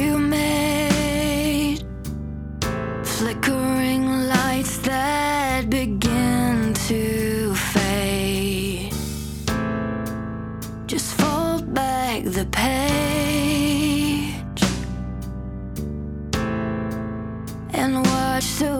you made. Flickering lights that begin to fade. Just fold back the page. And watch the